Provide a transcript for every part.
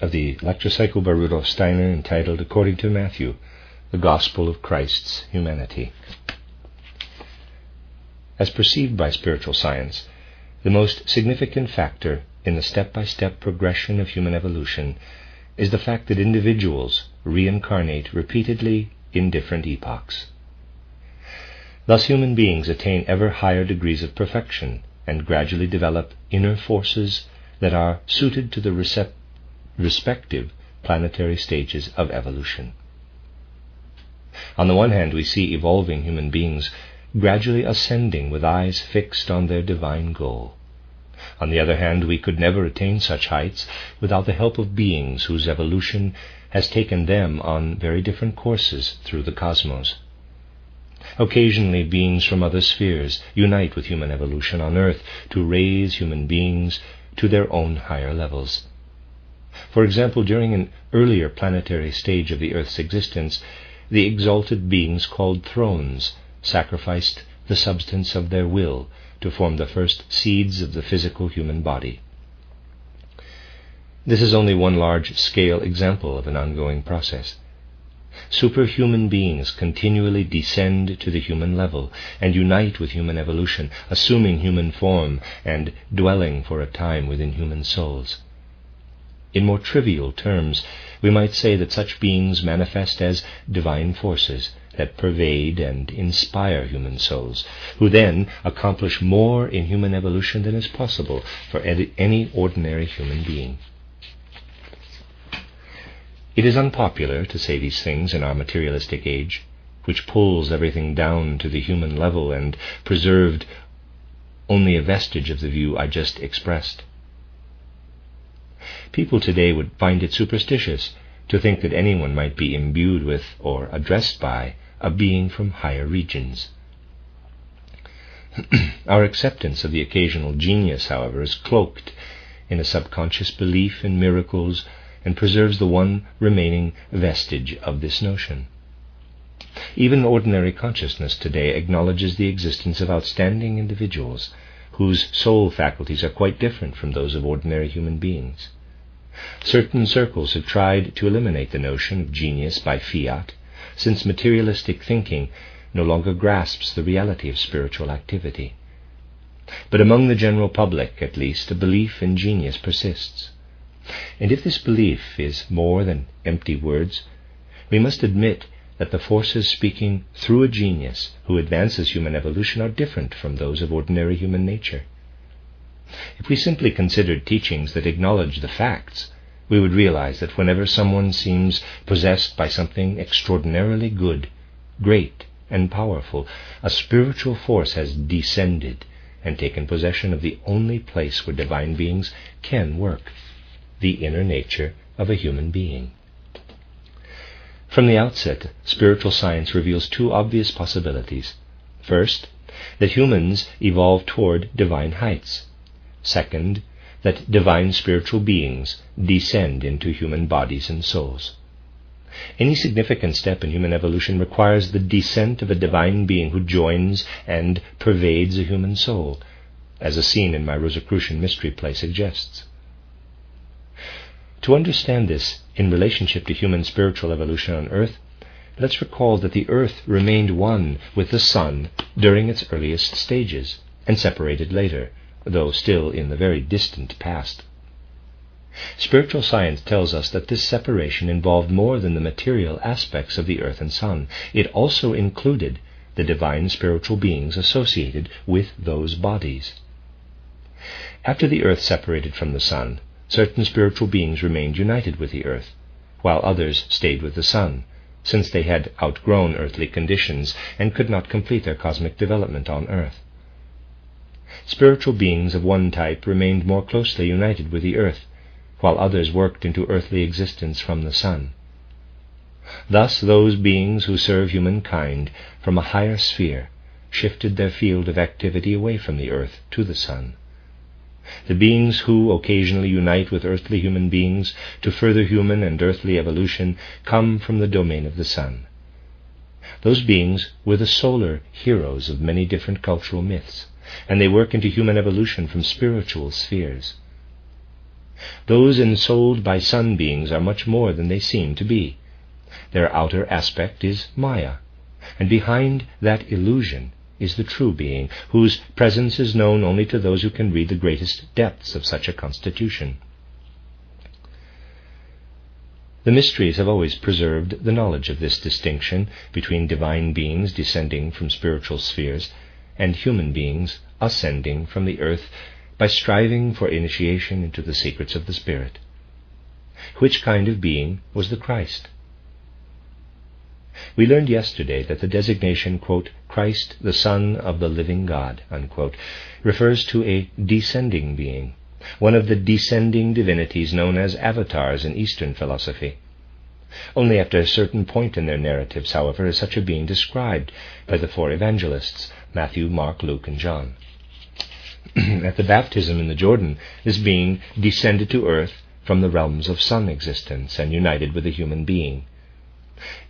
of the lecture cycle by Rudolf Steiner entitled According to Matthew, the Gospel of Christ's Humanity. As perceived by spiritual science, the most significant factor in the step by step progression of human evolution is the fact that individuals reincarnate repeatedly in different epochs. Thus, human beings attain ever higher degrees of perfection and gradually develop inner forces that are suited to the recept- respective planetary stages of evolution. On the one hand, we see evolving human beings gradually ascending with eyes fixed on their divine goal. On the other hand, we could never attain such heights without the help of beings whose evolution has taken them on very different courses through the cosmos. Occasionally, beings from other spheres unite with human evolution on Earth to raise human beings to their own higher levels. For example, during an earlier planetary stage of the Earth's existence, the exalted beings called thrones sacrificed the substance of their will to form the first seeds of the physical human body. This is only one large scale example of an ongoing process. Superhuman beings continually descend to the human level and unite with human evolution, assuming human form and dwelling for a time within human souls. In more trivial terms, we might say that such beings manifest as divine forces that pervade and inspire human souls, who then accomplish more in human evolution than is possible for any ordinary human being. It is unpopular to say these things in our materialistic age, which pulls everything down to the human level and preserved only a vestige of the view I just expressed. People today would find it superstitious to think that anyone might be imbued with or addressed by a being from higher regions. Our acceptance of the occasional genius, however, is cloaked in a subconscious belief in miracles and preserves the one remaining vestige of this notion. Even ordinary consciousness today acknowledges the existence of outstanding individuals whose soul faculties are quite different from those of ordinary human beings. Certain circles have tried to eliminate the notion of genius by fiat, since materialistic thinking no longer grasps the reality of spiritual activity. But among the general public, at least, a belief in genius persists. And if this belief is more than empty words, we must admit that the forces speaking through a genius who advances human evolution are different from those of ordinary human nature. If we simply considered teachings that acknowledge the facts, we would realize that whenever someone seems possessed by something extraordinarily good, great, and powerful, a spiritual force has descended and taken possession of the only place where divine beings can work the inner nature of a human being. From the outset, spiritual science reveals two obvious possibilities. First, that humans evolve toward divine heights. Second, that divine spiritual beings descend into human bodies and souls. Any significant step in human evolution requires the descent of a divine being who joins and pervades a human soul, as a scene in my Rosicrucian mystery play suggests. To understand this in relationship to human spiritual evolution on Earth, let's recall that the Earth remained one with the Sun during its earliest stages, and separated later, though still in the very distant past. Spiritual science tells us that this separation involved more than the material aspects of the earth and sun. It also included the divine spiritual beings associated with those bodies. After the earth separated from the sun, certain spiritual beings remained united with the earth, while others stayed with the sun, since they had outgrown earthly conditions and could not complete their cosmic development on earth. Spiritual beings of one type remained more closely united with the earth, while others worked into earthly existence from the sun. Thus, those beings who serve humankind from a higher sphere shifted their field of activity away from the earth to the sun. The beings who occasionally unite with earthly human beings to further human and earthly evolution come from the domain of the sun. Those beings were the solar heroes of many different cultural myths, and they work into human evolution from spiritual spheres. Those ensouled by sun beings are much more than they seem to be. Their outer aspect is Maya, and behind that illusion is the true being, whose presence is known only to those who can read the greatest depths of such a constitution. The mysteries have always preserved the knowledge of this distinction between divine beings descending from spiritual spheres and human beings ascending from the earth by striving for initiation into the secrets of the Spirit. Which kind of being was the Christ? We learned yesterday that the designation, quote, Christ, the Son of the living God, unquote, refers to a descending being, one of the descending divinities known as avatars in Eastern philosophy. Only after a certain point in their narratives, however, is such a being described by the four evangelists Matthew, Mark, Luke, and John. At the baptism in the Jordan, this being descended to earth from the realms of sun existence and united with a human being.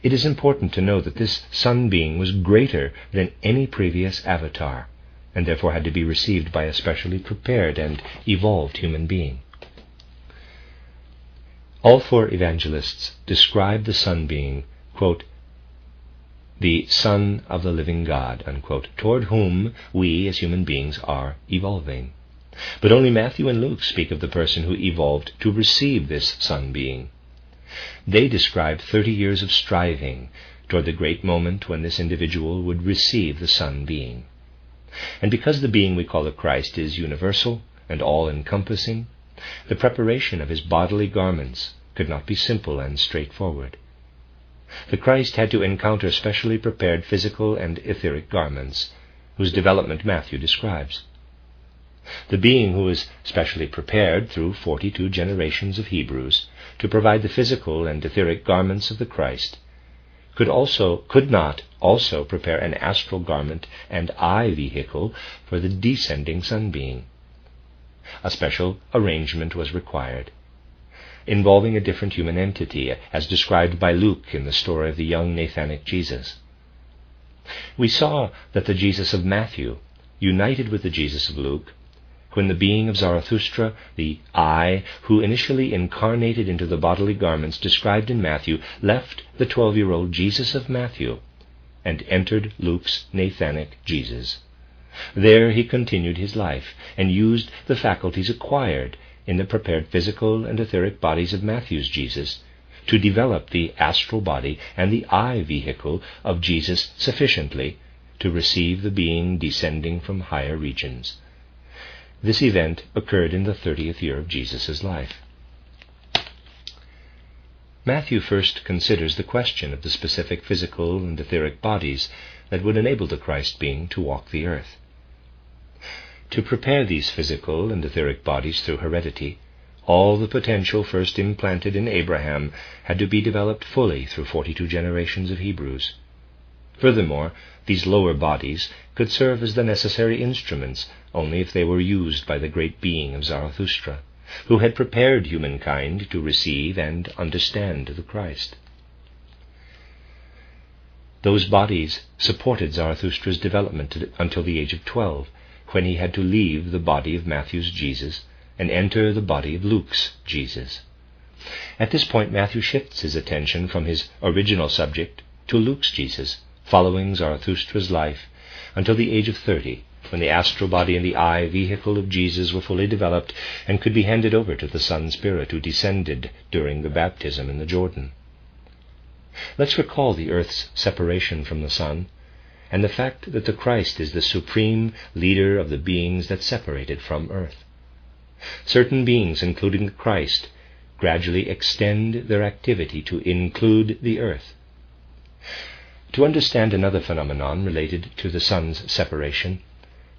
It is important to know that this sun being was greater than any previous avatar, and therefore had to be received by a specially prepared and evolved human being. All four evangelists describe the sun being, quote, the Son of the living God, unquote, toward whom we as human beings are evolving. But only Matthew and Luke speak of the person who evolved to receive this Sun being. They describe 30 years of striving toward the great moment when this individual would receive the Sun being. And because the being we call the Christ is universal and all encompassing, the preparation of his bodily garments could not be simple and straightforward. The Christ had to encounter specially prepared physical and etheric garments, whose development Matthew describes. The being who was specially prepared through 42 generations of Hebrews to provide the physical and etheric garments of the Christ could also could not also prepare an astral garment and I vehicle for the descending sun being. A special arrangement was required, involving a different human entity, as described by Luke in the story of the young Nathanic Jesus. We saw that the Jesus of Matthew united with the Jesus of Luke when the being of Zarathustra, the I, who initially incarnated into the bodily garments described in Matthew, left the twelve year old Jesus of Matthew and entered Luke's Nathanic Jesus. There he continued his life and used the faculties acquired in the prepared physical and etheric bodies of Matthew's Jesus to develop the astral body and the I vehicle of Jesus sufficiently to receive the being descending from higher regions. This event occurred in the 30th year of Jesus' life. Matthew first considers the question of the specific physical and etheric bodies that would enable the Christ being to walk the earth. To prepare these physical and etheric bodies through heredity, all the potential first implanted in Abraham had to be developed fully through 42 generations of Hebrews. Furthermore, these lower bodies could serve as the necessary instruments only if they were used by the great being of Zarathustra, who had prepared humankind to receive and understand the Christ. Those bodies supported Zarathustra's development until the age of twelve, when he had to leave the body of Matthew's Jesus and enter the body of Luke's Jesus. At this point, Matthew shifts his attention from his original subject to Luke's Jesus, following Zarathustra's life until the age of thirty, when the astral body and the I vehicle of Jesus were fully developed and could be handed over to the Sun Spirit who descended during the baptism in the Jordan. Let's recall the earth's separation from the sun and the fact that the Christ is the supreme leader of the beings that separated from earth. Certain beings, including the Christ, gradually extend their activity to include the earth. To understand another phenomenon related to the sun's separation,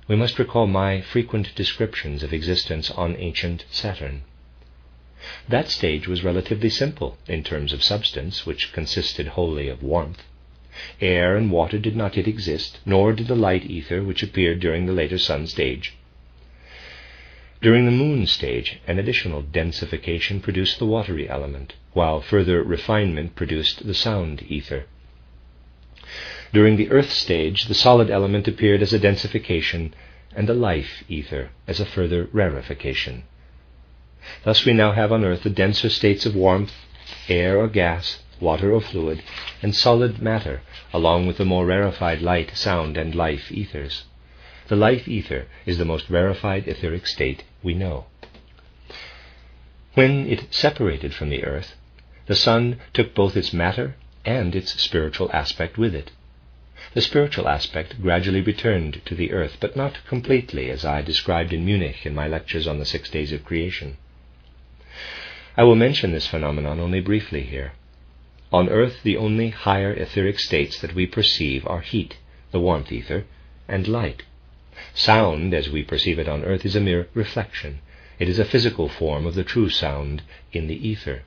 we must recall my frequent descriptions of existence on ancient Saturn. That stage was relatively simple in terms of substance, which consisted wholly of warmth. Air and water did not yet exist, nor did the light ether which appeared during the later sun stage. During the moon stage, an additional densification produced the watery element, while further refinement produced the sound ether. During the earth stage, the solid element appeared as a densification, and the life ether as a further rarefication. Thus we now have on earth the denser states of warmth, air or gas, water or fluid, and solid matter, along with the more rarefied light, sound, and life ethers. The life ether is the most rarefied etheric state we know. When it separated from the earth, the sun took both its matter and its spiritual aspect with it. The spiritual aspect gradually returned to the earth, but not completely, as I described in Munich in my lectures on the six days of creation. I will mention this phenomenon only briefly here. On earth, the only higher etheric states that we perceive are heat, the warmth ether, and light. Sound, as we perceive it on earth, is a mere reflection. It is a physical form of the true sound in the ether.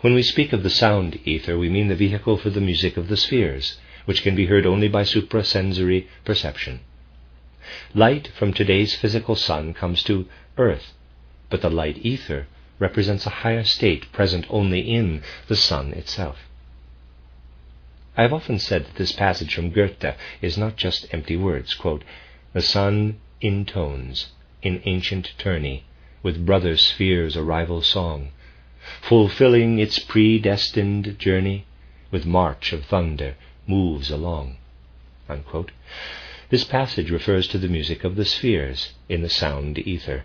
When we speak of the sound ether, we mean the vehicle for the music of the spheres, which can be heard only by suprasensory perception. Light from today's physical sun comes to earth, but the light ether represents a higher state present only in the sun itself. I have often said that this passage from Goethe is not just empty words. Quote, the sun intones, in ancient tourney, with brother spheres a rival song, fulfilling its predestined journey, with march of thunder moves along. Unquote. This passage refers to the music of the spheres in the sound ether.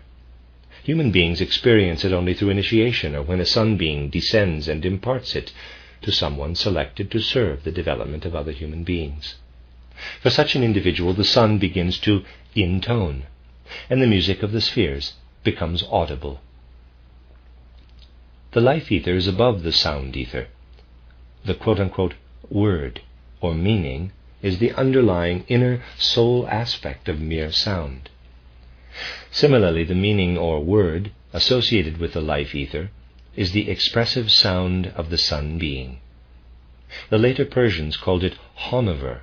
Human beings experience it only through initiation or when a sun being descends and imparts it to someone selected to serve the development of other human beings. For such an individual, the sun begins to intone, and the music of the spheres becomes audible. The life ether is above the sound ether. The quote unquote word or meaning is the underlying inner soul aspect of mere sound. Similarly, the meaning or word associated with the life ether is the expressive sound of the sun being. The later Persians called it Honover.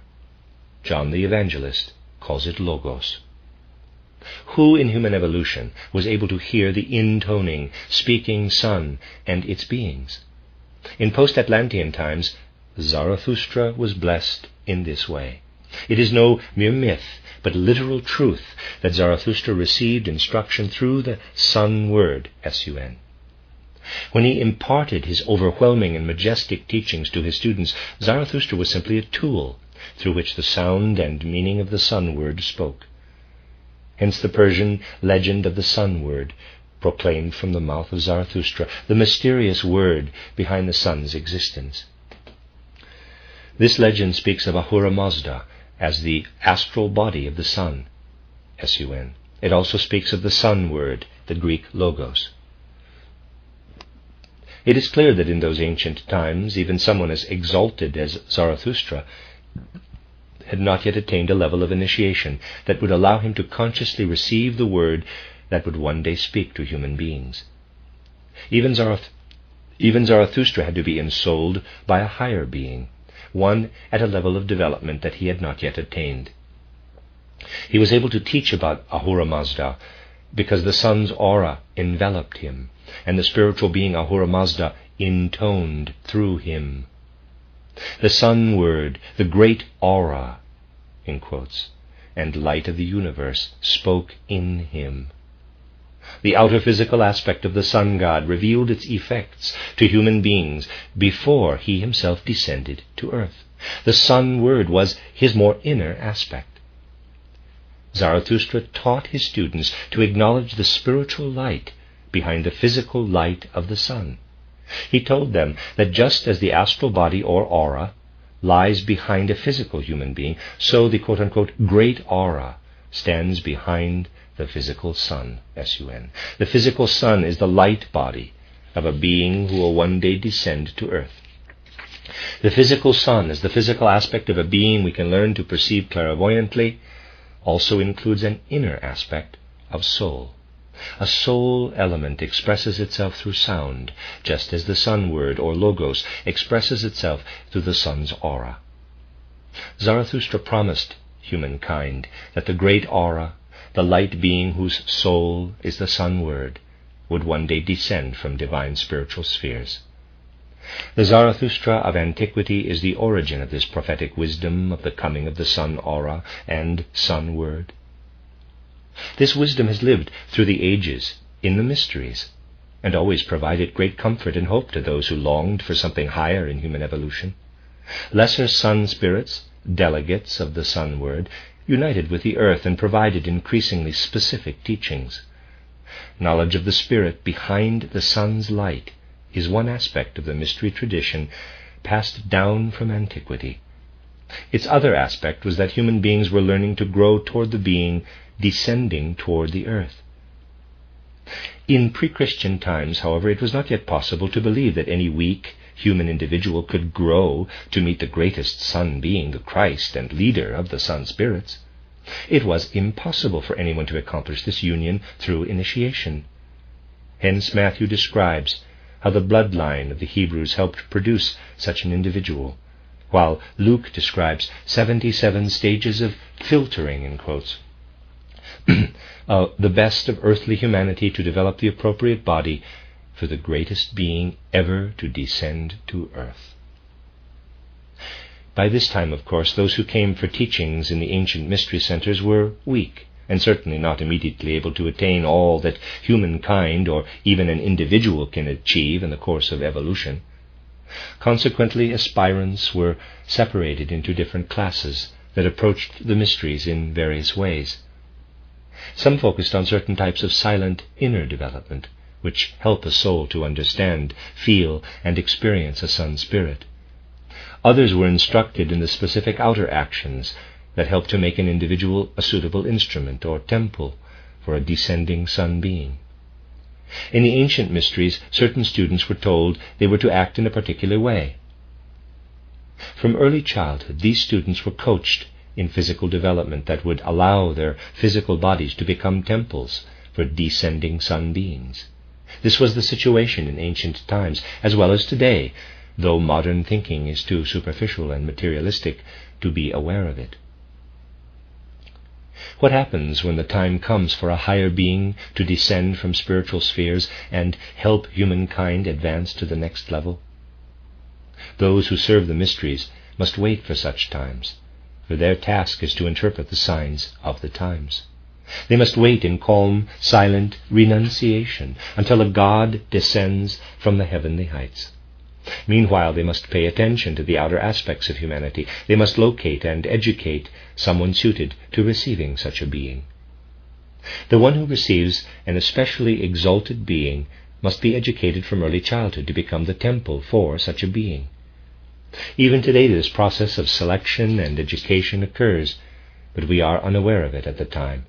John the Evangelist calls it Logos. Who in human evolution was able to hear the intoning, speaking sun and its beings? In post Atlantean times, Zarathustra was blessed in this way. It is no mere myth, but literal truth that Zarathustra received instruction through the Sun Word, S-U-N. When he imparted his overwhelming and majestic teachings to his students, Zarathustra was simply a tool through which the sound and meaning of the Sun Word spoke. Hence the Persian legend of the Sun Word, proclaimed from the mouth of Zarathustra, the mysterious word behind the sun's existence. This legend speaks of Ahura Mazda as the astral body of the sun, S-U-N. It also speaks of the sun word, the Greek logos. It is clear that in those ancient times, even someone as exalted as Zarathustra had not yet attained a level of initiation that would allow him to consciously receive the word that would one day speak to human beings. Even, Zarath- even Zarathustra had to be ensouled by a higher being, one at a level of development that he had not yet attained. He was able to teach about Ahura Mazda because the sun's aura enveloped him, and the spiritual being Ahura Mazda intoned through him. The sun word, the great aura, in quotes, and light of the universe spoke in him. The outer physical aspect of the sun god revealed its effects to human beings before he himself descended to earth. The sun word was his more inner aspect. Zarathustra taught his students to acknowledge the spiritual light behind the physical light of the sun. He told them that just as the astral body or aura lies behind a physical human being, so the quote unquote great aura stands behind the physical sun, S-U-N. The physical sun is the light body of a being who will one day descend to earth. The physical sun, as the physical aspect of a being we can learn to perceive clairvoyantly, also includes an inner aspect of soul. A soul element expresses itself through sound, just as the sun word or logos expresses itself through the sun's aura. Zarathustra promised humankind that the great aura, the light being whose soul is the sun word, would one day descend from divine spiritual spheres. The Zarathustra of antiquity is the origin of this prophetic wisdom of the coming of the sun aura and sun word. This wisdom has lived through the ages in the mysteries and always provided great comfort and hope to those who longed for something higher in human evolution. Lesser sun spirits, delegates of the sun word, united with the earth and provided increasingly specific teachings. Knowledge of the spirit behind the sun's light is one aspect of the mystery tradition passed down from antiquity. Its other aspect was that human beings were learning to grow toward the being descending toward the earth. In pre Christian times, however, it was not yet possible to believe that any weak human individual could grow to meet the greatest sun being, the Christ and leader of the sun spirits. It was impossible for anyone to accomplish this union through initiation. Hence, Matthew describes how the bloodline of the Hebrews helped produce such an individual, while Luke describes 77 stages of filtering, in quotes, uh, the best of earthly humanity to develop the appropriate body for the greatest being ever to descend to earth. By this time, of course, those who came for teachings in the ancient mystery centers were weak and certainly not immediately able to attain all that humankind or even an individual can achieve in the course of evolution. Consequently, aspirants were separated into different classes that approached the mysteries in various ways. Some focused on certain types of silent inner development, which help a soul to understand, feel, and experience a sun spirit. Others were instructed in the specific outer actions that help to make an individual a suitable instrument or temple for a descending sun being. In the ancient mysteries, certain students were told they were to act in a particular way. From early childhood, these students were coached in physical development that would allow their physical bodies to become temples for descending sun beings. This was the situation in ancient times, as well as today, though modern thinking is too superficial and materialistic to be aware of it. What happens when the time comes for a higher being to descend from spiritual spheres and help humankind advance to the next level? Those who serve the mysteries must wait for such times, for their task is to interpret the signs of the times. They must wait in calm, silent renunciation until a God descends from the heavenly heights. Meanwhile, they must pay attention to the outer aspects of humanity. They must locate and educate someone suited to receiving such a being. The one who receives an especially exalted being must be educated from early childhood to become the temple for such a being. Even today, this process of selection and education occurs, but we are unaware of it at the time.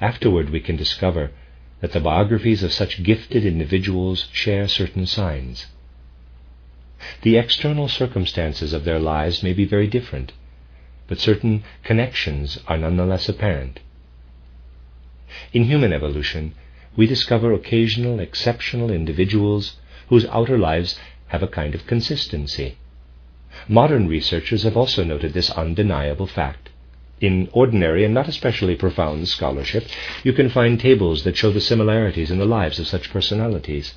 Afterward, we can discover that the biographies of such gifted individuals share certain signs. The external circumstances of their lives may be very different, but certain connections are nonetheless apparent. In human evolution, we discover occasional exceptional individuals whose outer lives have a kind of consistency. Modern researchers have also noted this undeniable fact. In ordinary and not especially profound scholarship, you can find tables that show the similarities in the lives of such personalities.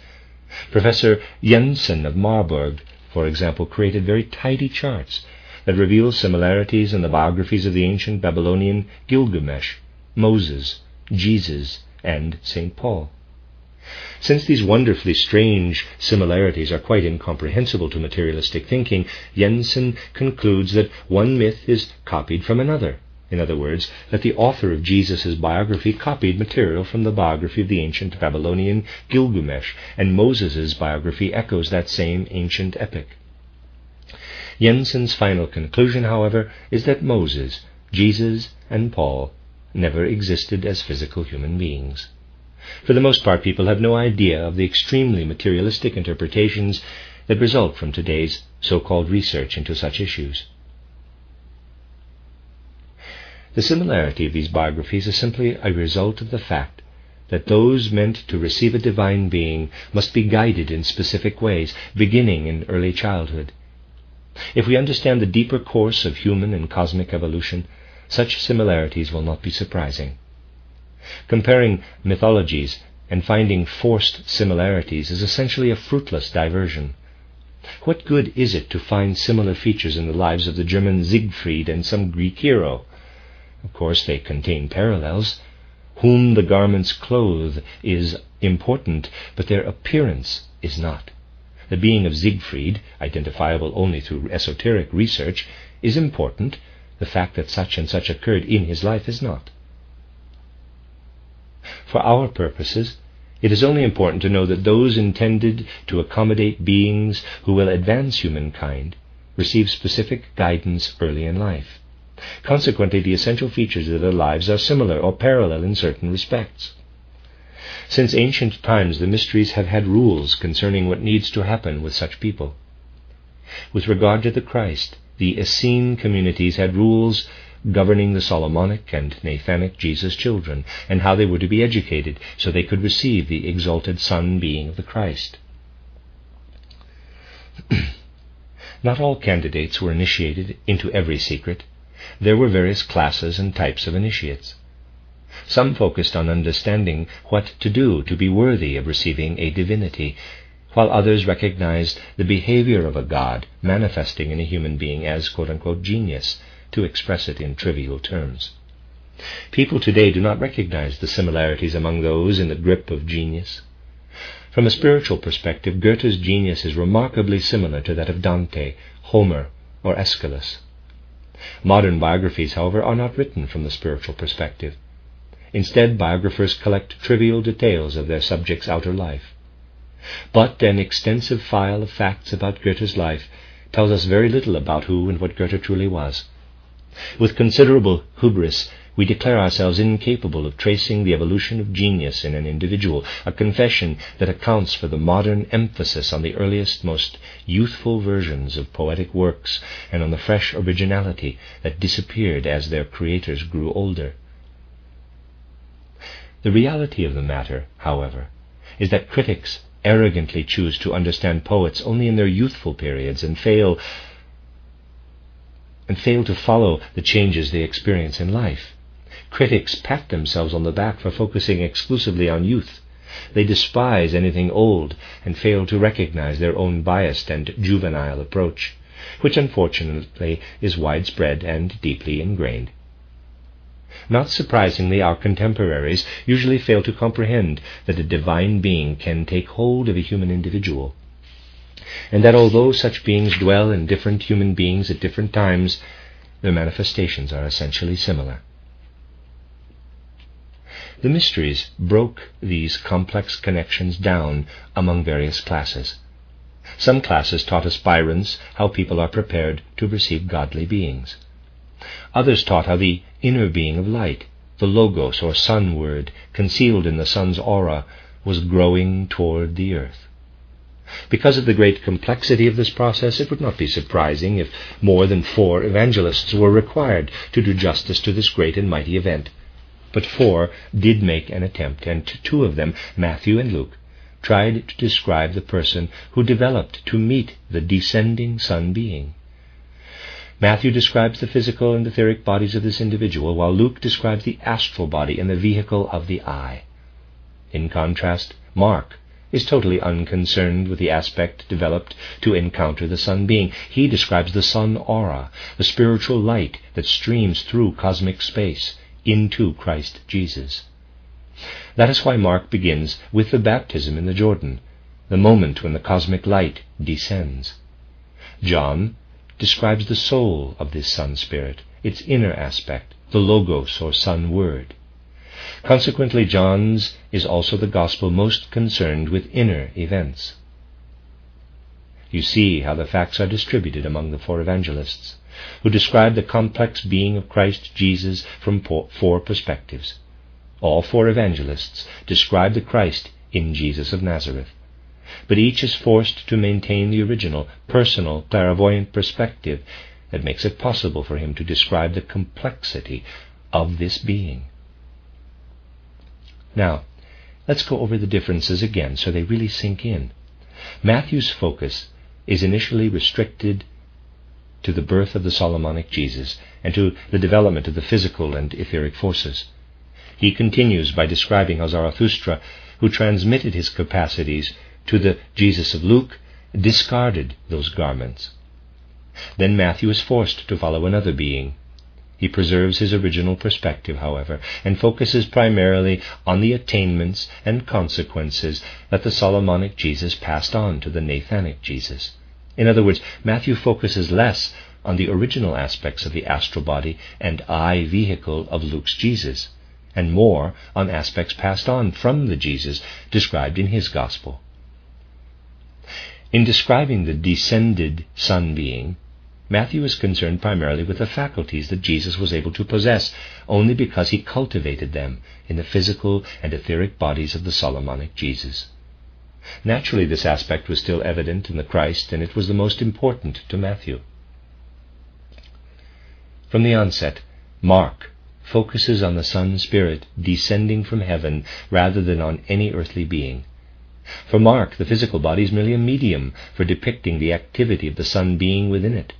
Professor Jensen of Marburg, for example, created very tidy charts that reveal similarities in the biographies of the ancient Babylonian Gilgamesh, Moses, Jesus, and St. Paul. Since these wonderfully strange similarities are quite incomprehensible to materialistic thinking, Jensen concludes that one myth is copied from another, in other words, that the author of Jesus' biography copied material from the biography of the ancient Babylonian Gilgamesh, and Moses' biography echoes that same ancient epic. Jensen's final conclusion, however, is that Moses, Jesus, and Paul never existed as physical human beings. For the most part, people have no idea of the extremely materialistic interpretations that result from today's so called research into such issues. The similarity of these biographies is simply a result of the fact that those meant to receive a divine being must be guided in specific ways, beginning in early childhood. If we understand the deeper course of human and cosmic evolution, such similarities will not be surprising. Comparing mythologies and finding forced similarities is essentially a fruitless diversion. What good is it to find similar features in the lives of the German Siegfried and some Greek hero? Of course, they contain parallels. Whom the garments clothe is important, but their appearance is not. The being of Siegfried, identifiable only through esoteric research, is important. The fact that such and such occurred in his life is not. For our purposes, it is only important to know that those intended to accommodate beings who will advance humankind receive specific guidance early in life. Consequently, the essential features of their lives are similar or parallel in certain respects. Since ancient times, the mysteries have had rules concerning what needs to happen with such people. With regard to the Christ, the Essene communities had rules governing the Solomonic and Nathanic Jesus children, and how they were to be educated so they could receive the exalted Sun being of the Christ. Not all candidates were initiated into every secret. There were various classes and types of initiates. Some focused on understanding what to do to be worthy of receiving a divinity, while others recognized the behavior of a god manifesting in a human being as quote unquote genius to express it in trivial terms. People today do not recognize the similarities among those in the grip of genius. From a spiritual perspective, Goethe's genius is remarkably similar to that of Dante, Homer, or Aeschylus. Modern biographies, however, are not written from the spiritual perspective. Instead, biographers collect trivial details of their subject's outer life. But an extensive file of facts about Goethe's life tells us very little about who and what Goethe truly was. With considerable hubris, we declare ourselves incapable of tracing the evolution of genius in an individual, a confession that accounts for the modern emphasis on the earliest, most youthful versions of poetic works and on the fresh originality that disappeared as their creators grew older. The reality of the matter, however, is that critics arrogantly choose to understand poets only in their youthful periods and fail and fail to follow the changes they experience in life. Critics pat themselves on the back for focusing exclusively on youth. They despise anything old and fail to recognize their own biased and juvenile approach, which unfortunately is widespread and deeply ingrained. Not surprisingly, our contemporaries usually fail to comprehend that a divine being can take hold of a human individual and that although such beings dwell in different human beings at different times, their manifestations are essentially similar. The mysteries broke these complex connections down among various classes. Some classes taught aspirants how people are prepared to receive godly beings. Others taught how the inner being of light, the Logos or Sun word, concealed in the sun's aura, was growing toward the earth. Because of the great complexity of this process, it would not be surprising if more than four evangelists were required to do justice to this great and mighty event. But four did make an attempt, and two of them, Matthew and Luke, tried to describe the person who developed to meet the descending Sun being. Matthew describes the physical and etheric bodies of this individual, while Luke describes the astral body and the vehicle of the I. In contrast, Mark is totally unconcerned with the aspect developed to encounter the sun being. He describes the sun aura, the spiritual light that streams through cosmic space into Christ Jesus. That is why Mark begins with the baptism in the Jordan, the moment when the cosmic light descends. John describes the soul of this sun spirit, its inner aspect, the Logos or Sun Word. Consequently, John's is also the Gospel most concerned with inner events. You see how the facts are distributed among the four evangelists, who describe the complex being of Christ Jesus from four perspectives. All four evangelists describe the Christ in Jesus of Nazareth, but each is forced to maintain the original, personal, clairvoyant perspective that makes it possible for him to describe the complexity of this being. Now, Let's go over the differences again so they really sink in. Matthew's focus is initially restricted to the birth of the Solomonic Jesus and to the development of the physical and etheric forces. He continues by describing how Zarathustra, who transmitted his capacities to the Jesus of Luke, discarded those garments. Then Matthew is forced to follow another being, he preserves his original perspective, however, and focuses primarily on the attainments and consequences that the Solomonic Jesus passed on to the Nathanic Jesus. In other words, Matthew focuses less on the original aspects of the astral body and I vehicle of Luke's Jesus, and more on aspects passed on from the Jesus described in his Gospel. In describing the descended Sun being, Matthew is concerned primarily with the faculties that Jesus was able to possess only because he cultivated them in the physical and etheric bodies of the Solomonic Jesus. Naturally, this aspect was still evident in the Christ, and it was the most important to Matthew. From the onset, Mark focuses on the Sun Spirit descending from heaven rather than on any earthly being. For Mark, the physical body is merely a medium for depicting the activity of the Sun being within it.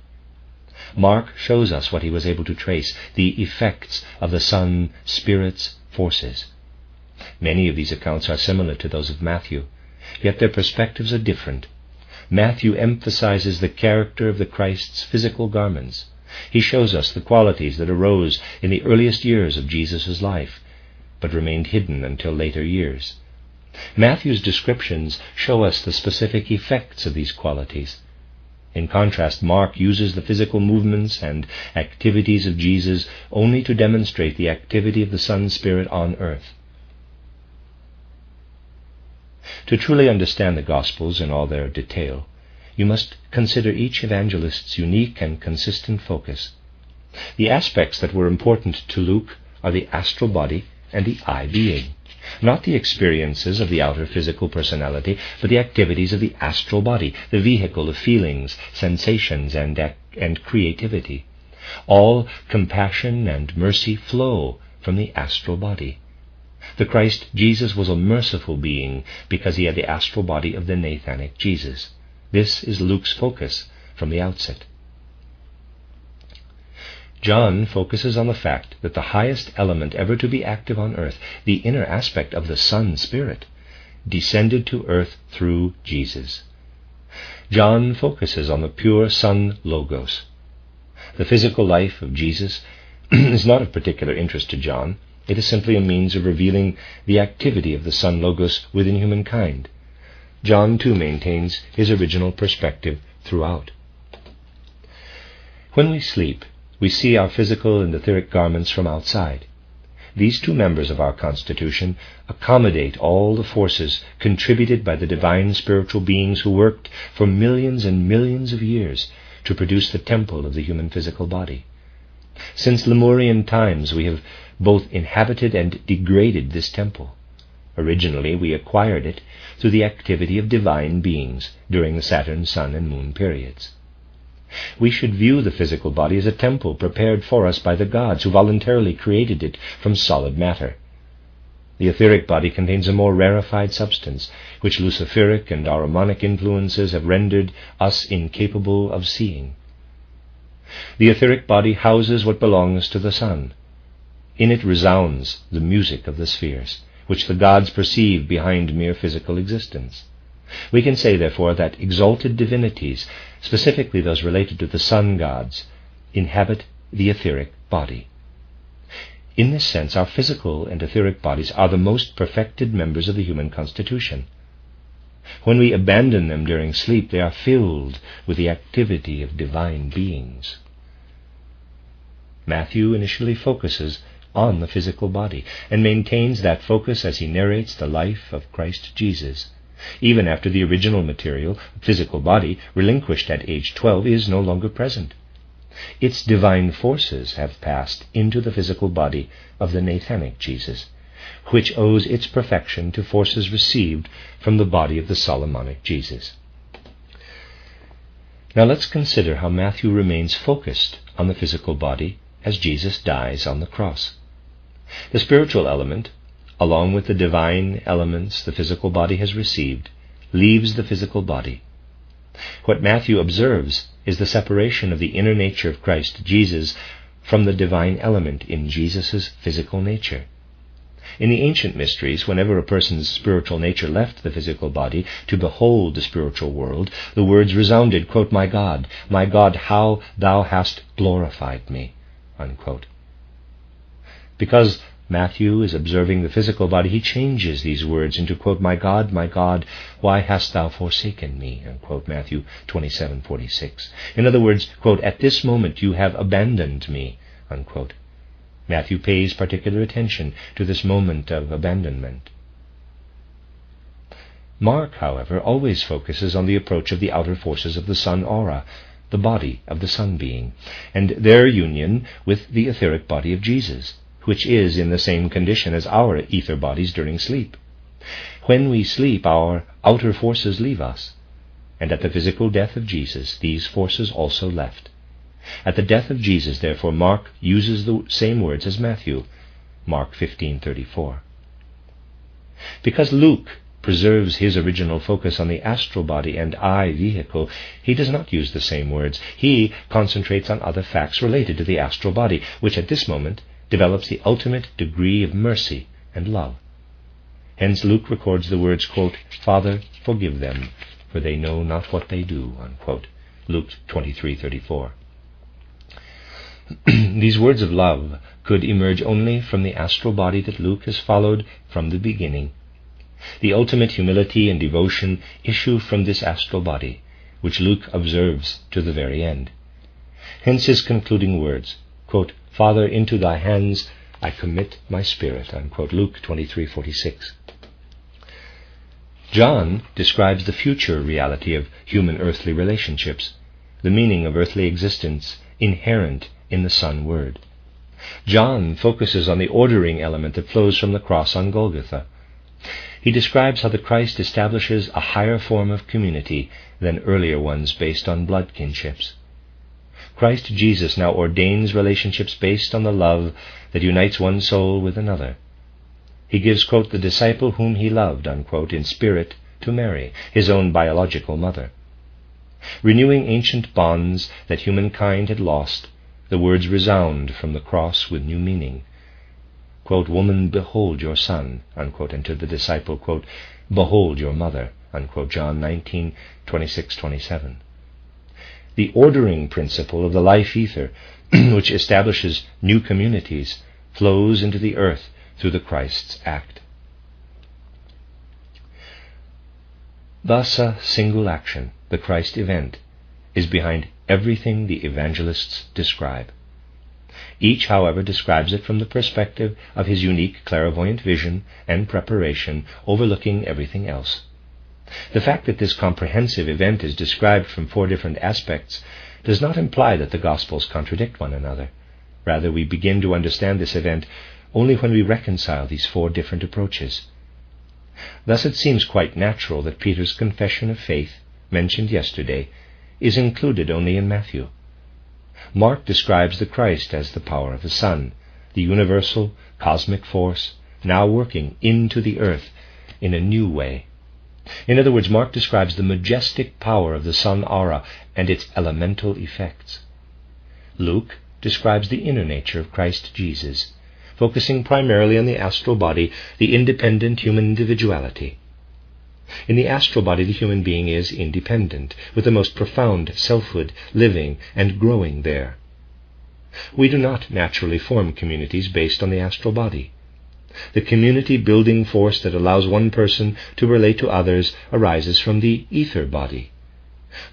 Mark shows us what he was able to trace the effects of the Sun Spirit's forces. Many of these accounts are similar to those of Matthew, yet their perspectives are different. Matthew emphasizes the character of the Christ's physical garments. He shows us the qualities that arose in the earliest years of Jesus' life, but remained hidden until later years. Matthew's descriptions show us the specific effects of these qualities. In contrast, Mark uses the physical movements and activities of Jesus only to demonstrate the activity of the Sun Spirit on earth. To truly understand the Gospels in all their detail, you must consider each evangelist's unique and consistent focus. The aspects that were important to Luke are the astral body and the I being, not the experiences of the outer physical personality, but the activities of the astral body, the vehicle of feelings, sensations, and, and creativity. All compassion and mercy flow from the astral body. The Christ Jesus was a merciful being because he had the astral body of the Nathanic Jesus. This is Luke's focus from the outset. John focuses on the fact that the highest element ever to be active on earth, the inner aspect of the Sun Spirit, descended to earth through Jesus. John focuses on the pure Sun Logos. The physical life of Jesus is not of particular interest to John. It is simply a means of revealing the activity of the Sun Logos within humankind. John too maintains his original perspective throughout. When we sleep, we see our physical and etheric garments from outside. These two members of our constitution accommodate all the forces contributed by the divine spiritual beings who worked for millions and millions of years to produce the temple of the human physical body. Since Lemurian times, we have both inhabited and degraded this temple. Originally, we acquired it through the activity of divine beings during the Saturn, Sun, and Moon periods. We should view the physical body as a temple prepared for us by the gods who voluntarily created it from solid matter. The etheric body contains a more rarefied substance, which luciferic and ahrimanic influences have rendered us incapable of seeing. The etheric body houses what belongs to the sun. In it resounds the music of the spheres, which the gods perceive behind mere physical existence. We can say, therefore, that exalted divinities, specifically those related to the sun gods, inhabit the etheric body. In this sense, our physical and etheric bodies are the most perfected members of the human constitution. When we abandon them during sleep, they are filled with the activity of divine beings. Matthew initially focuses on the physical body and maintains that focus as he narrates the life of Christ Jesus even after the original material, physical body, relinquished at age 12, is no longer present. Its divine forces have passed into the physical body of the Nathanic Jesus, which owes its perfection to forces received from the body of the Solomonic Jesus. Now let's consider how Matthew remains focused on the physical body as Jesus dies on the cross. The spiritual element along with the divine elements the physical body has received, leaves the physical body. What Matthew observes is the separation of the inner nature of Christ Jesus from the divine element in Jesus' physical nature. In the ancient mysteries, whenever a person's spiritual nature left the physical body to behold the spiritual world, the words resounded, quote, My God, my God, how thou hast glorified me. Unquote. Because Matthew is observing the physical body, he changes these words into, quote, My God, my God, why hast thou forsaken me? Unquote, Matthew 27:46. In other words, quote, At this moment you have abandoned me. Unquote. Matthew pays particular attention to this moment of abandonment. Mark, however, always focuses on the approach of the outer forces of the sun aura, the body of the sun being, and their union with the etheric body of Jesus, which is in the same condition as our ether bodies during sleep. When we sleep, our outer forces leave us, and at the physical death of Jesus, these forces also left. At the death of Jesus, therefore, Mark uses the same words as Matthew, Mark 15:34. Because Luke preserves his original focus on the astral body and I vehicle, he does not use the same words. He concentrates on other facts related to the astral body, which at this moment develops the ultimate degree of mercy and love. Hence Luke records the words, quote, Father, forgive them, for they know not what they do. Unquote. Luke 23:34. These words of love could emerge only from the astral body that Luke has followed from the beginning. The ultimate humility and devotion issue from this astral body, which Luke observes to the very end. Hence his concluding words, quote, Father, into thy hands I commit my spirit, unquote, Luke 23:46. John describes the future reality of human earthly relationships, the meaning of earthly existence inherent in the Sun Word. John focuses on the ordering element that flows from the cross on Golgotha. He describes how the Christ establishes a higher form of community than earlier ones based on blood kinships. Christ Jesus now ordains relationships based on the love that unites one soul with another. He gives, quote, the disciple whom he loved, unquote, in spirit to Mary, his own biological mother. Renewing ancient bonds that humankind had lost, the words resound from the cross with new meaning. Quote, Woman, behold your son, unquote, and to the disciple, quote, Behold your mother, unquote, John 19, 26, 27. The ordering principle of the life ether, which establishes new communities, flows into the earth through the Christ's act. Thus, a single action, the Christ event, is behind everything the evangelists describe. Each, however, describes it from the perspective of his unique clairvoyant vision and preparation, overlooking everything else. The fact that this comprehensive event is described from four different aspects does not imply that the Gospels contradict one another. Rather, we begin to understand this event only when we reconcile these four different approaches. Thus, it seems quite natural that Peter's confession of faith, mentioned yesterday, is included only in Matthew. Mark describes the Christ as the power of the sun, the universal cosmic force now working into the earth in a new way. In other words, Mark describes the majestic power of the sun aura and its elemental effects. Luke describes the inner nature of Christ Jesus, focusing primarily on the astral body, the independent human individuality. In the astral body, the human being is independent, with the most profound selfhood living and growing there. We do not naturally form communities based on the astral body. The community building force that allows one person to relate to others arises from the ether body.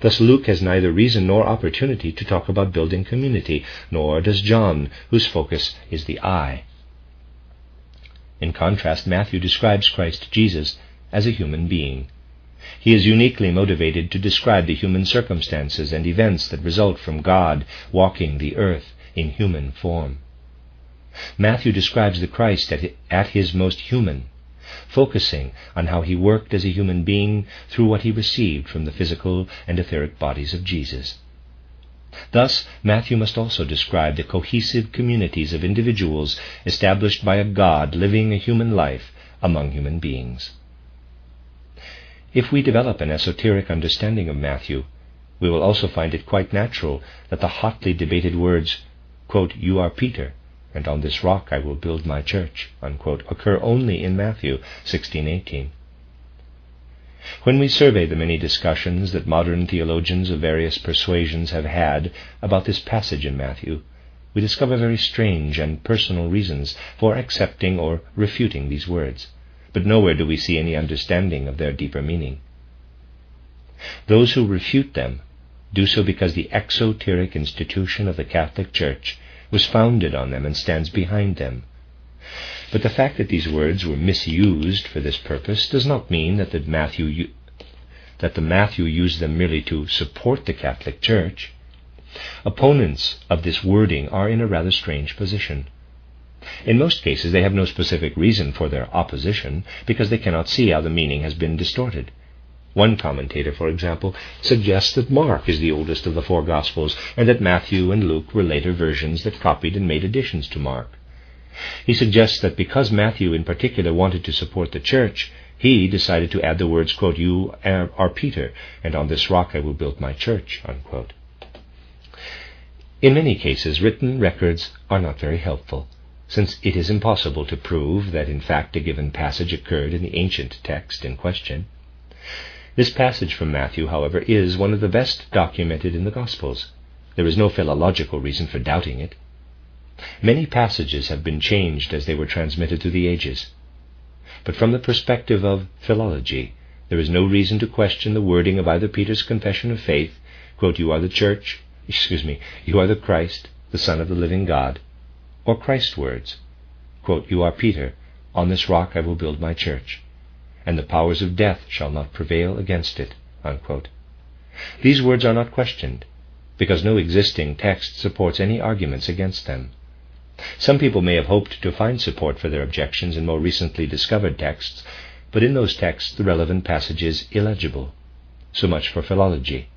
Thus Luke has neither reason nor opportunity to talk about building community, nor does John, whose focus is the I. In contrast, Matthew describes Christ Jesus as a human being. He is uniquely motivated to describe the human circumstances and events that result from God walking the earth in human form. Matthew describes the Christ at, his most human, focusing on how he worked as a human being through what he received from the physical and etheric bodies of Jesus. Thus, Matthew must also describe the cohesive communities of individuals established by a God living a human life among human beings. If we develop an esoteric understanding of Matthew, we will also find it quite natural that the hotly debated words, quote, You are Peter, and on this rock I will build my church, unquote, occur only in Matthew 16:18. When we survey the many discussions that modern theologians of various persuasions have had about this passage in Matthew, we discover very strange and personal reasons for accepting or refuting these words, but nowhere do we see any understanding of their deeper meaning. Those who refute them do so because the exoteric institution of the Catholic Church was founded on them and stands behind them. But the fact that these words were misused for this purpose does not mean that the Matthew that the Matthew used them merely to support the Catholic Church. Opponents of this wording are in a rather strange position. In most cases, they have no specific reason for their opposition because they cannot see how the meaning has been distorted. One commentator, for example, suggests that Mark is the oldest of the four Gospels and that Matthew and Luke were later versions that copied and made additions to Mark. He suggests that because Matthew in particular wanted to support the church, he decided to add the words, quote, You are Peter, and on this rock I will build my church. Unquote. In many cases, written records are not very helpful, since it is impossible to prove that in fact a given passage occurred in the ancient text in question. This passage from Matthew, however, is one of the best documented in the Gospels. There is no philological reason for doubting it. Many passages have been changed as they were transmitted through the ages. But from the perspective of philology, there is no reason to question the wording of either Peter's confession of faith, quote, You are the church, excuse me, you are the Christ, the Son of the living God, or Christ's words, quote, You are Peter, on this rock I will build my church and the powers of death shall not prevail against it. Unquote. These words are not questioned, because no existing text supports any arguments against them. Some people may have hoped to find support for their objections in more recently discovered texts, but in those texts the relevant passage is illegible. So much for philology.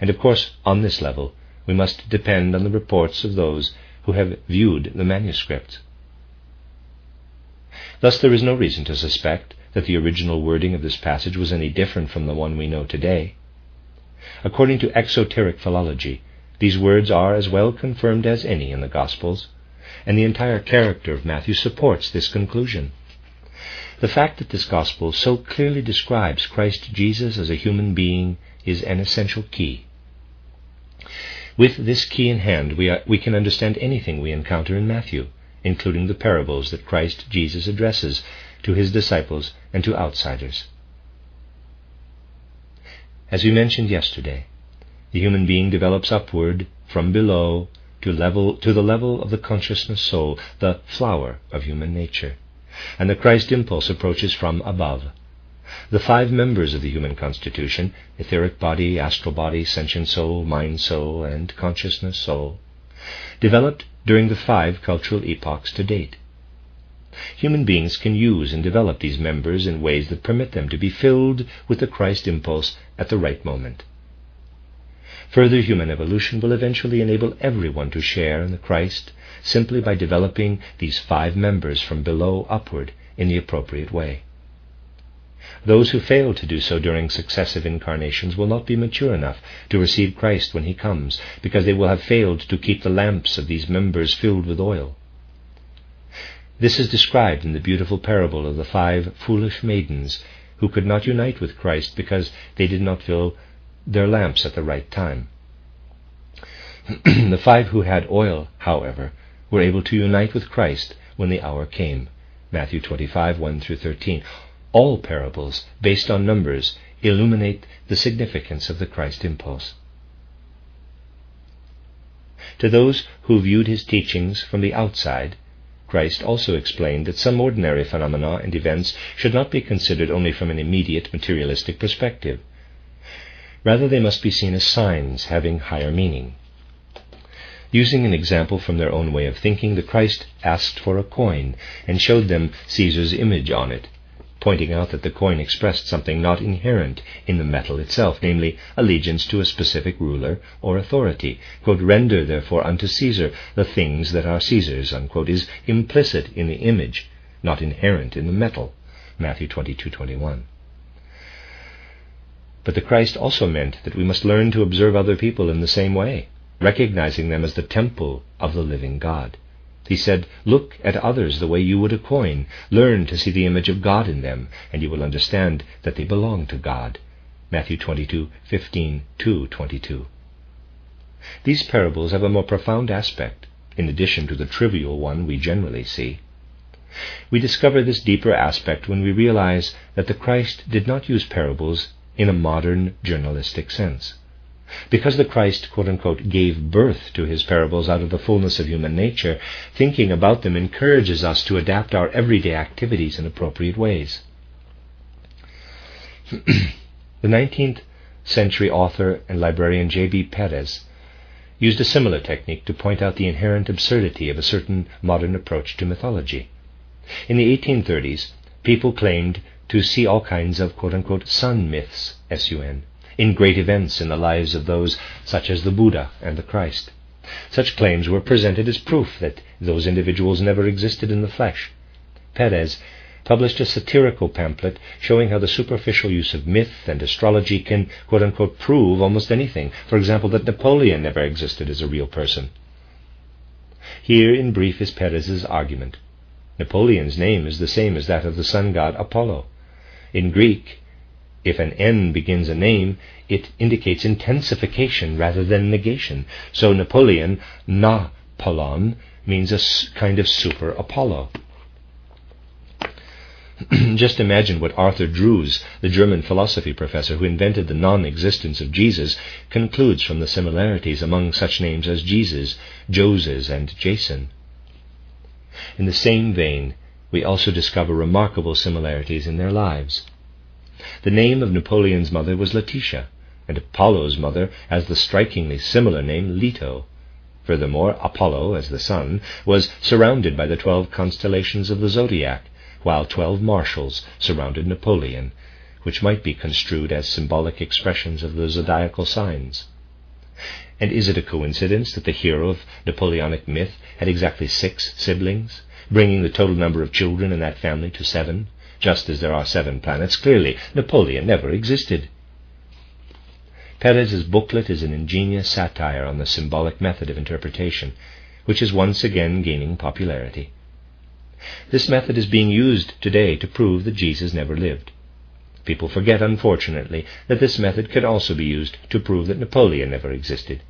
And of course, on this level, we must depend on the reports of those who have viewed the manuscript. Thus, there is no reason to suspect that the original wording of this passage was any different from the one we know today. According to exoteric philology, these words are as well confirmed as any in the Gospels, and the entire character of Matthew supports this conclusion. The fact that this Gospel so clearly describes Christ Jesus as a human being is an essential key. With this key in hand, we, are, we can understand anything we encounter in Matthew, including the parables that Christ Jesus addresses to his disciples and to outsiders. As we mentioned yesterday, the human being develops upward from below to, level, to the level of the consciousness soul, the flower of human nature, and the Christ impulse approaches from above. The five members of the human constitution etheric body, astral body, sentient soul, mind soul, and consciousness soul developed during the five cultural epochs to date. Human beings can use and develop these members in ways that permit them to be filled with the Christ impulse at the right moment. Further human evolution will eventually enable everyone to share in the Christ simply by developing these five members from below upward in the appropriate way. Those who fail to do so during successive incarnations will not be mature enough to receive Christ when he comes, because they will have failed to keep the lamps of these members filled with oil. This is described in the beautiful parable of the five foolish maidens who could not unite with Christ because they did not fill their lamps at the right time. the five who had oil, however, were able to unite with Christ when the hour came. Matthew 25, 1 through 13. All parables, based on numbers, illuminate the significance of the Christ impulse. To those who viewed his teachings from the outside, Christ also explained that some ordinary phenomena and events should not be considered only from an immediate materialistic perspective. Rather, they must be seen as signs having higher meaning. Using an example from their own way of thinking, the Christ asked for a coin and showed them Caesar's image on it, pointing out that the coin expressed something not inherent in the metal itself, namely allegiance to a specific ruler or authority. Quote, Render therefore unto Caesar the things that are Caesar's, unquote, is implicit in the image, not inherent in the metal. Matthew 22:21. But the Christ also meant that we must learn to observe other people in the same way, recognizing them as the temple of the living God. He said, Look at others the way you would a coin. Learn to see the image of God in them, and you will understand that they belong to God. Matthew 22:15 22. These parables have a more profound aspect, in addition to the trivial one we generally see. We discover this deeper aspect when we realize that the Christ did not use parables in a modern journalistic sense. Because the Christ, quote unquote, gave birth to his parables out of the fullness of human nature, thinking about them encourages us to adapt our everyday activities in appropriate ways. the 19th century author and librarian J.B. Pérès used a similar technique to point out the inherent absurdity of a certain modern approach to mythology. In the 1830s, people claimed to see all kinds of quote unquote sun myths, S U N, in great events in the lives of those such as the Buddha and the Christ. Such claims were presented as proof that those individuals never existed in the flesh. Pérès published a satirical pamphlet showing how the superficial use of myth and astrology can, quote unquote, prove almost anything. For example, that Napoleon never existed as a real person. Here, in brief, is Pérès's argument. Napoleon's name is the same as that of the sun god Apollo. In Greek, if an N begins a name, it indicates intensification rather than negation. So Napoleon, Na-Polon, means a kind of super Apollo. Just imagine what Arthur Drews, the German philosophy professor who invented the non existence of Jesus, concludes from the similarities among such names as Jesus, Joses, and Jason. In the same vein, we also discover remarkable similarities in their lives. The name of Napoleon's mother was Letitia, and Apollo's mother has the strikingly similar name Leto. Furthermore, Apollo, as the sun, was surrounded by the twelve constellations of the zodiac, while twelve marshals surrounded Napoleon, which might be construed as symbolic expressions of the zodiacal signs. And is it a coincidence that the hero of Napoleonic myth had exactly six siblings, bringing the total number of children in that family to seven, just as there are seven planets? Clearly, Napoleon never existed. Pérès's booklet is an ingenious satire on the symbolic method of interpretation, which is once again gaining popularity. This method is being used today to prove that Jesus never lived. People forget, unfortunately, that this method can also be used to prove that Napoleon never existed.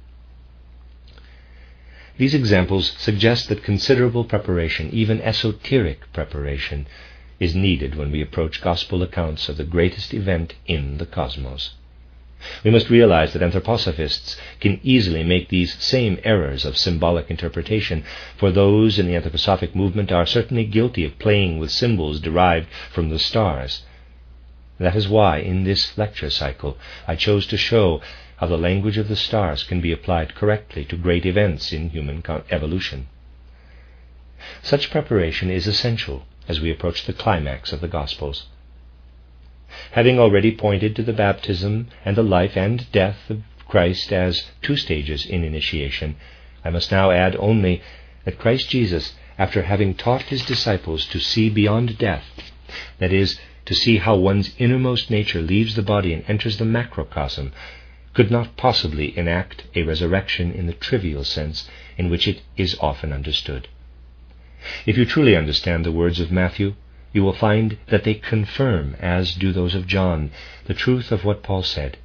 These examples suggest that considerable preparation, even esoteric preparation, is needed when we approach gospel accounts of the greatest event in the cosmos. We must realize that anthroposophists can easily make these same errors of symbolic interpretation, for those in the anthroposophic movement are certainly guilty of playing with symbols derived from the stars. That is why, in this lecture cycle, I chose to show how the language of the stars can be applied correctly to great events in human evolution. Such preparation is essential as we approach the climax of the Gospels. Having already pointed to the baptism and the life and death of Christ as two stages in initiation, I must now add only that Christ Jesus, after having taught his disciples to see beyond death, that is, to see how one's innermost nature leaves the body and enters the macrocosm, could not possibly enact a resurrection in the trivial sense in which it is often understood. If you truly understand the words of Matthew, you will find that they confirm, as do those of John, the truth of what Paul said.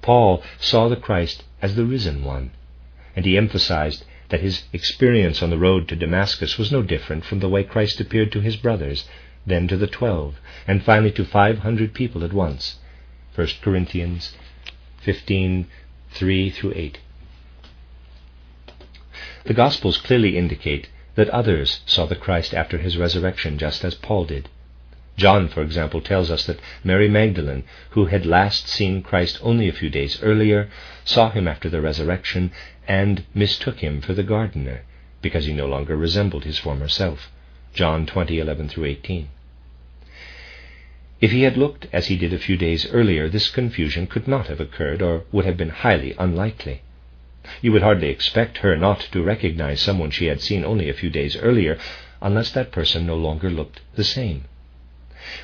Paul saw the Christ as the risen one, and he emphasized that his experience on the road to Damascus was no different from the way Christ appeared to his brothers, then to the twelve, and finally to five hundred people at once. 1 Corinthians 15 3 through 8. The Gospels clearly indicate that others saw the Christ after his resurrection, just as Paul did. John, for example, tells us that Mary Magdalene, who had last seen Christ only a few days earlier, saw him after the resurrection and mistook him for the gardener, because he no longer resembled his former self. John 20:11 through 18. If he had looked as he did a few days earlier, this confusion could not have occurred, or would have been highly unlikely. You would hardly expect her not to recognize someone she had seen only a few days earlier, unless that person no longer looked the same.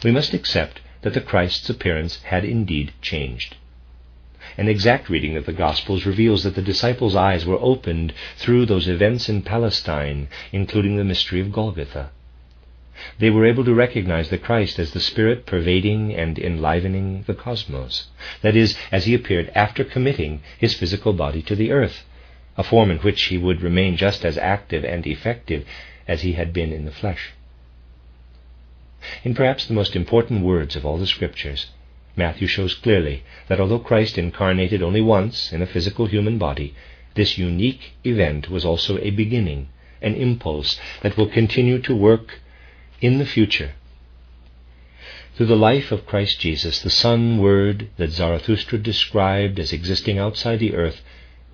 we must accept that the Christ's appearance had indeed changed. An exact reading of the Gospels reveals that the disciples' eyes were opened through those events in Palestine, including the mystery of Golgotha. They were able to recognize the Christ as the Spirit pervading and enlivening the cosmos, that is, as he appeared after committing his physical body to the earth, a form in which he would remain just as active and effective as he had been in the flesh. In perhaps the most important words of all the Scriptures, Matthew shows clearly that although Christ incarnated only once in a physical human body, this unique event was also a beginning, an impulse that will continue to work in the future. Through the life of Christ Jesus, the Sun Word that Zarathustra described as existing outside the earth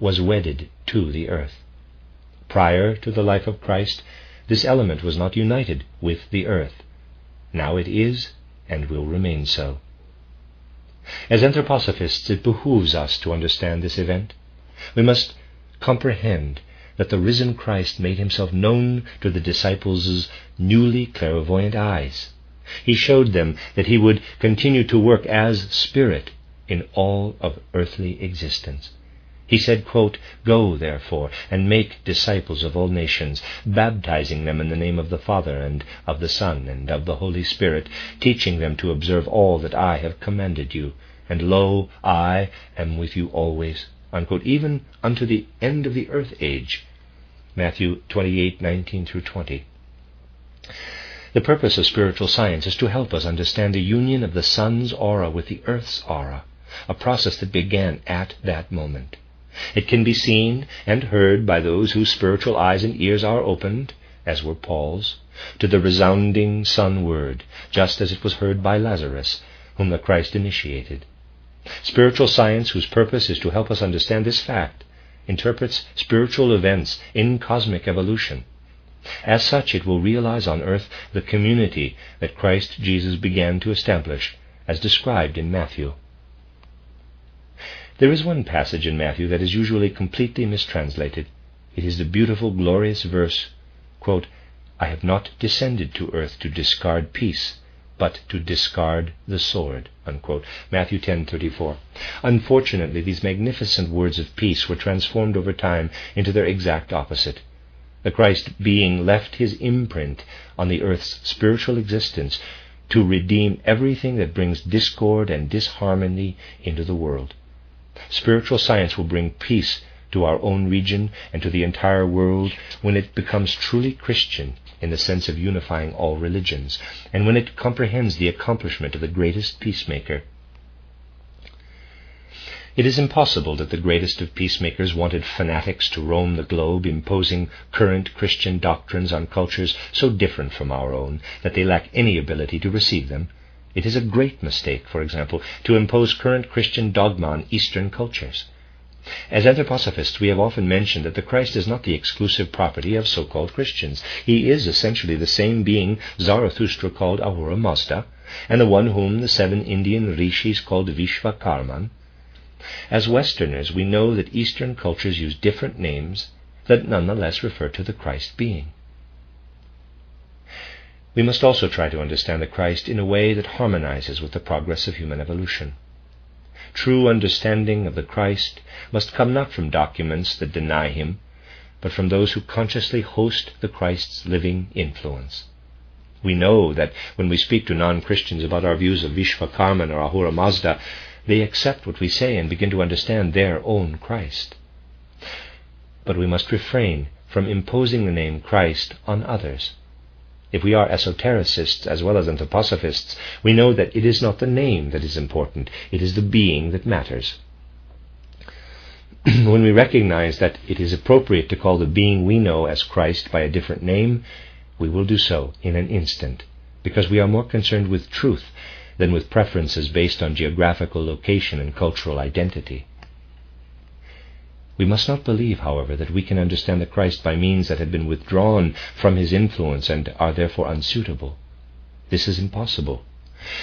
was wedded to the earth. Prior to the life of Christ, this element was not united with the earth. Now it is and will remain so. As anthroposophists, it behooves us to understand this event. We must comprehend that the risen Christ made himself known to the disciples' newly clairvoyant eyes. He showed them that he would continue to work as Spirit in all of earthly existence. He said, quote, Go, therefore, and make disciples of all nations, baptizing them in the name of the Father, and of the Son, and of the Holy Spirit, teaching them to observe all that I have commanded you. And lo, I am with you always, unquote, even unto the end of the earth age. Matthew 28:19 through 20. The purpose of spiritual science is to help us understand the union of the sun's aura with the earth's aura, a process that began at that moment. It can be seen and heard by those whose spiritual eyes and ears are opened, as were Paul's, to the resounding sun word, just as it was heard by Lazarus, whom the Christ initiated. Spiritual science, whose purpose is to help us understand this fact, interprets spiritual events in cosmic evolution. As such, it will realize on earth the community that Christ Jesus began to establish, as described in Matthew. There is one passage in Matthew that is usually completely mistranslated. It is the beautiful, glorious verse, quote, I have not descended to earth to discard peace, but to discard the sword. Unquote. Matthew 10:34. Unfortunately, these magnificent words of peace were transformed over time into their exact opposite. The Christ being left his imprint on the earth's spiritual existence to redeem everything that brings discord and disharmony into the world. Spiritual science will bring peace to our own region and to the entire world when it becomes truly Christian in the sense of unifying all religions, and when it comprehends the accomplishment of the greatest peacemaker. It is impossible that the greatest of peacemakers wanted fanatics to roam the globe, imposing current Christian doctrines on cultures so different from our own that they lack any ability to receive them. It is a great mistake, for example, to impose current Christian dogma on Eastern cultures. As anthroposophists, we have often mentioned that the Christ is not the exclusive property of so-called Christians. He is essentially the same being Zarathustra called Ahura Mazda, and the one whom the seven Indian rishis called Vishvakarman. As Westerners, we know that Eastern cultures use different names that nonetheless refer to the Christ being. We must also try to understand the Christ in a way that harmonizes with the progress of human evolution. True understanding of the Christ must come not from documents that deny him, but from those who consciously host the Christ's living influence. We know that when we speak to non Christians about our views of Vishvakarman or Ahura Mazda, they accept what we say and begin to understand their own Christ. But we must refrain from imposing the name Christ on others. If we are esotericists as well as anthroposophists, we know that it is not the name that is important, it is the being that matters. when we recognize that it is appropriate to call the being we know as Christ by a different name, we will do so in an instant, because we are more concerned with truth than with preferences based on geographical location and cultural identity. We must not believe, however, that we can understand the Christ by means that have been withdrawn from his influence and are therefore unsuitable. This is impossible.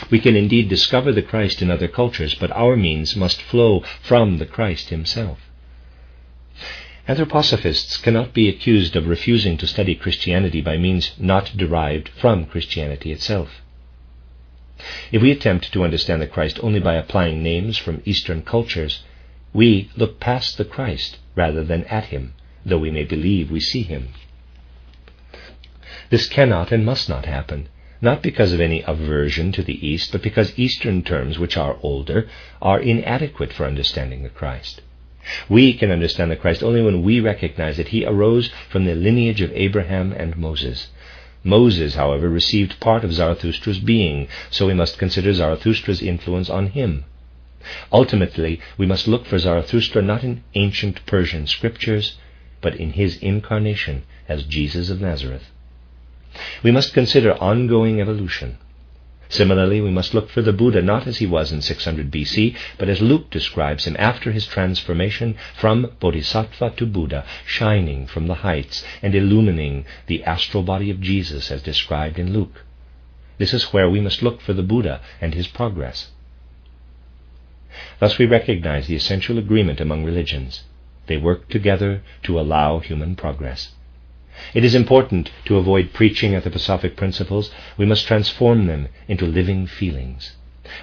We can indeed discover the Christ in other cultures, but our means must flow from the Christ himself. Anthroposophists cannot be accused of refusing to study Christianity by means not derived from Christianity itself. If we attempt to understand the Christ only by applying names from Eastern cultures, we look past the Christ rather than at him, though we may believe we see him. This cannot and must not happen, not because of any aversion to the East, but because Eastern terms, which are older, are inadequate for understanding the Christ. We can understand the Christ only when we recognize that he arose from the lineage of Abraham and Moses. Moses, however, received part of Zarathustra's being, so we must consider Zarathustra's influence on him. Ultimately, we must look for Zarathustra not in ancient Persian scriptures, but in his incarnation as Jesus of Nazareth. We must consider ongoing evolution. Similarly, we must look for the Buddha not as he was in 600 BC, but as Luke describes him after his transformation from Bodhisattva to Buddha, shining from the heights and illumining the astral body of Jesus as described in Luke. This is where we must look for the Buddha and his progress. Thus we recognize the essential agreement among religions. They work together to allow human progress. It is important to avoid preaching anthroposophic principles. We must transform them into living feelings.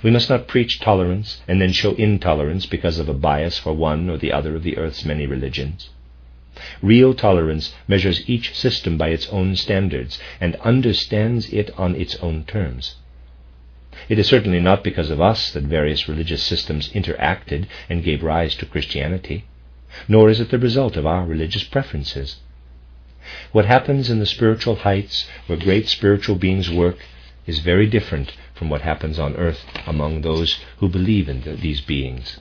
We must not preach tolerance and then show intolerance because of a bias for one or the other of the earth's many religions. Real tolerance measures each system by its own standards and understands it on its own terms. It is certainly not because of us that various religious systems interacted and gave rise to Christianity, nor is it the result of our religious preferences. What happens in the spiritual heights where great spiritual beings work is very different from what happens on earth among those who believe in the, these beings.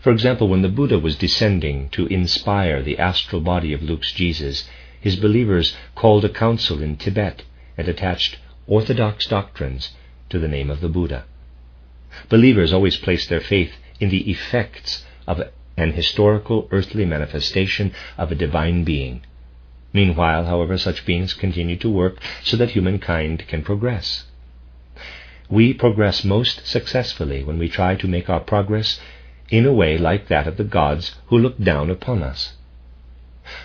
For example, when the Buddha was descending to inspire the astral body of Luke's Jesus, his believers called a council in Tibet and attached orthodox doctrines to the name of the Buddha. Believers always place their faith in the effects of an historical earthly manifestation of a divine being. Meanwhile, however, such beings continue to work so that humankind can progress. We progress most successfully when we try to make our progress in a way like that of the gods who look down upon us.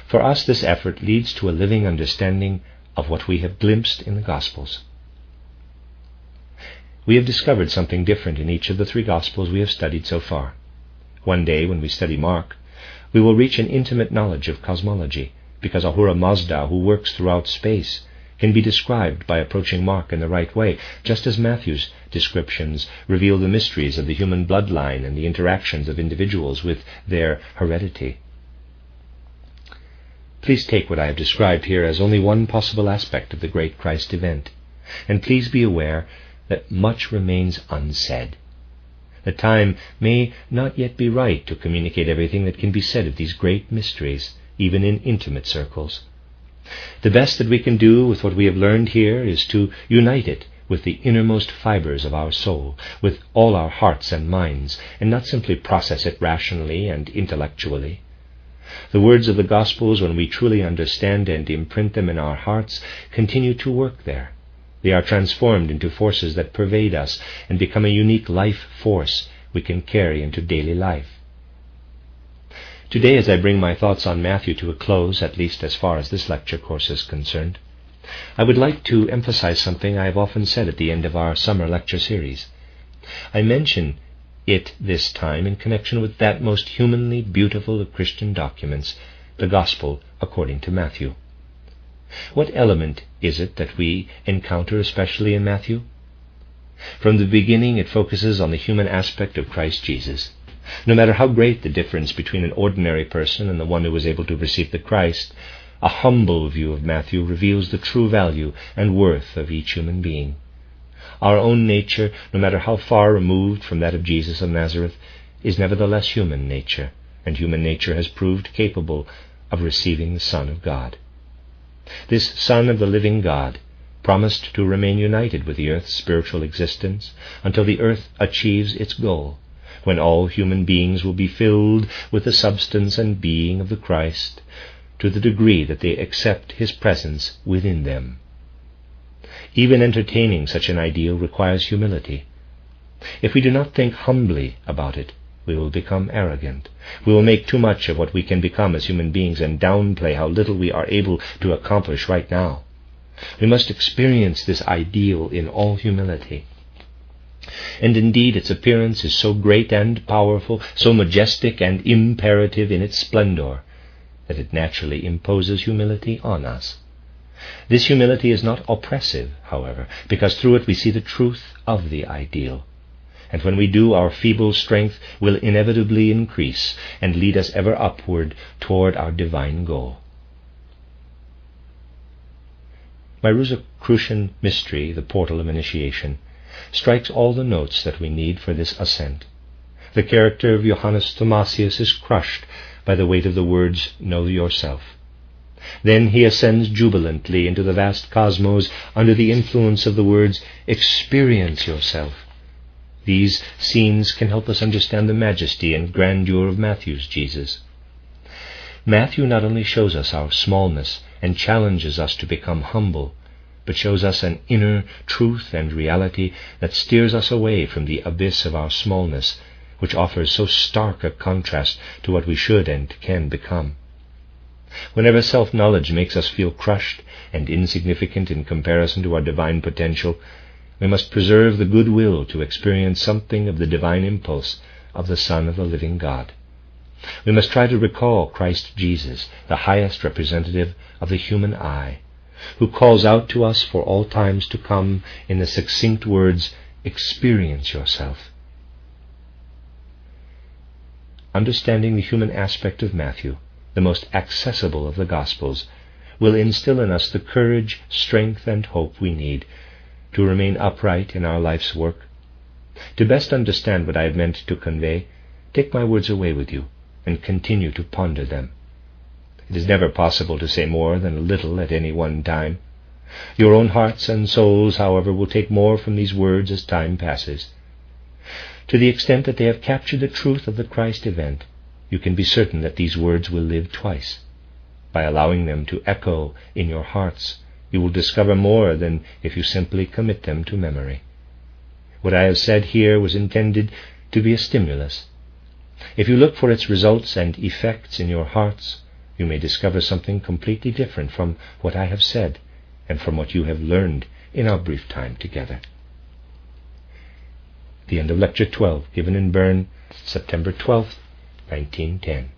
For us, this effort leads to a living understanding of what we have glimpsed in the Gospels. We have discovered something different in each of the three Gospels we have studied so far. One day, when we study Mark, we will reach an intimate knowledge of cosmology, because Ahura Mazda, who works throughout space, can be described by approaching Mark in the right way, just as Matthew's descriptions reveal the mysteries of the human bloodline and the interactions of individuals with their heredity. Please take what I have described here as only one possible aspect of the great Christ event, and please be aware that much remains unsaid. The time may not yet be right to communicate everything that can be said of these great mysteries, even in intimate circles. The best that we can do with what we have learned here is to unite it with the innermost fibers of our soul, with all our hearts and minds, and not simply process it rationally and intellectually. The words of the Gospels, when we truly understand and imprint them in our hearts, continue to work there. They are transformed into forces that pervade us and become a unique life force we can carry into daily life. Today, as I bring my thoughts on Matthew to a close, at least as far as this lecture course is concerned, I would like to emphasize something I have often said at the end of our summer lecture series. I mention it this time in connection with that most humanly beautiful of Christian documents, the Gospel according to Matthew. What element is it that we encounter especially in Matthew? From the beginning, it focuses on the human aspect of Christ Jesus. No matter how great the difference between an ordinary person and the one who was able to receive the Christ, a humble view of Matthew reveals the true value and worth of each human being. Our own nature, no matter how far removed from that of Jesus of Nazareth, is nevertheless human nature, and human nature has proved capable of receiving the Son of God. This Son of the living God promised to remain united with the earth's spiritual existence until the earth achieves its goal, when all human beings will be filled with the substance and being of the Christ to the degree that they accept his presence within them. Even entertaining such an ideal requires humility. If we do not think humbly about it, we will become arrogant. We will make too much of what we can become as human beings and downplay how little we are able to accomplish right now. We must experience this ideal in all humility. And indeed, its appearance is so great and powerful, so majestic and imperative in its splendor, that it naturally imposes humility on us. This humility is not oppressive, however, because through it we see the truth of the ideal. And when we do, our feeble strength will inevitably increase and lead us ever upward toward our divine goal. My Rosicrucian mystery, the portal of initiation, strikes all the notes that we need for this ascent. The character of Johannes Thomasius is crushed by the weight of the words, Know yourself. Then he ascends jubilantly into the vast cosmos under the influence of the words, Experience yourself. These scenes can help us understand the majesty and grandeur of Matthew's Jesus. Matthew not only shows us our smallness and challenges us to become humble, but shows us an inner truth and reality that steers us away from the abyss of our smallness, which offers so stark a contrast to what we should and can become. Whenever self knowledge makes us feel crushed and insignificant in comparison to our divine potential, we must preserve the good will to experience something of the divine impulse of the Son of the living God. We must try to recall Christ Jesus, the highest representative of the human I, who calls out to us for all times to come in the succinct words, Experience yourself. Understanding the human aspect of Matthew, the most accessible of the Gospels, will instill in us the courage, strength, and hope we need to remain upright in our life's work. To best understand what I have meant to convey, take my words away with you and continue to ponder them. It is never possible to say more than a little at any one time. Your own hearts and souls, however, will take more from these words as time passes. To the extent that they have captured the truth of the Christ event, you can be certain that these words will live twice. By allowing them to echo in your hearts, you will discover more than if you simply commit them to memory. What I have said here was intended to be a stimulus. If you look for its results and effects in your hearts, you may discover something completely different from what I have said and from what you have learned in our brief time together. The end of Lecture 12, given in Bern, September 12, 1910.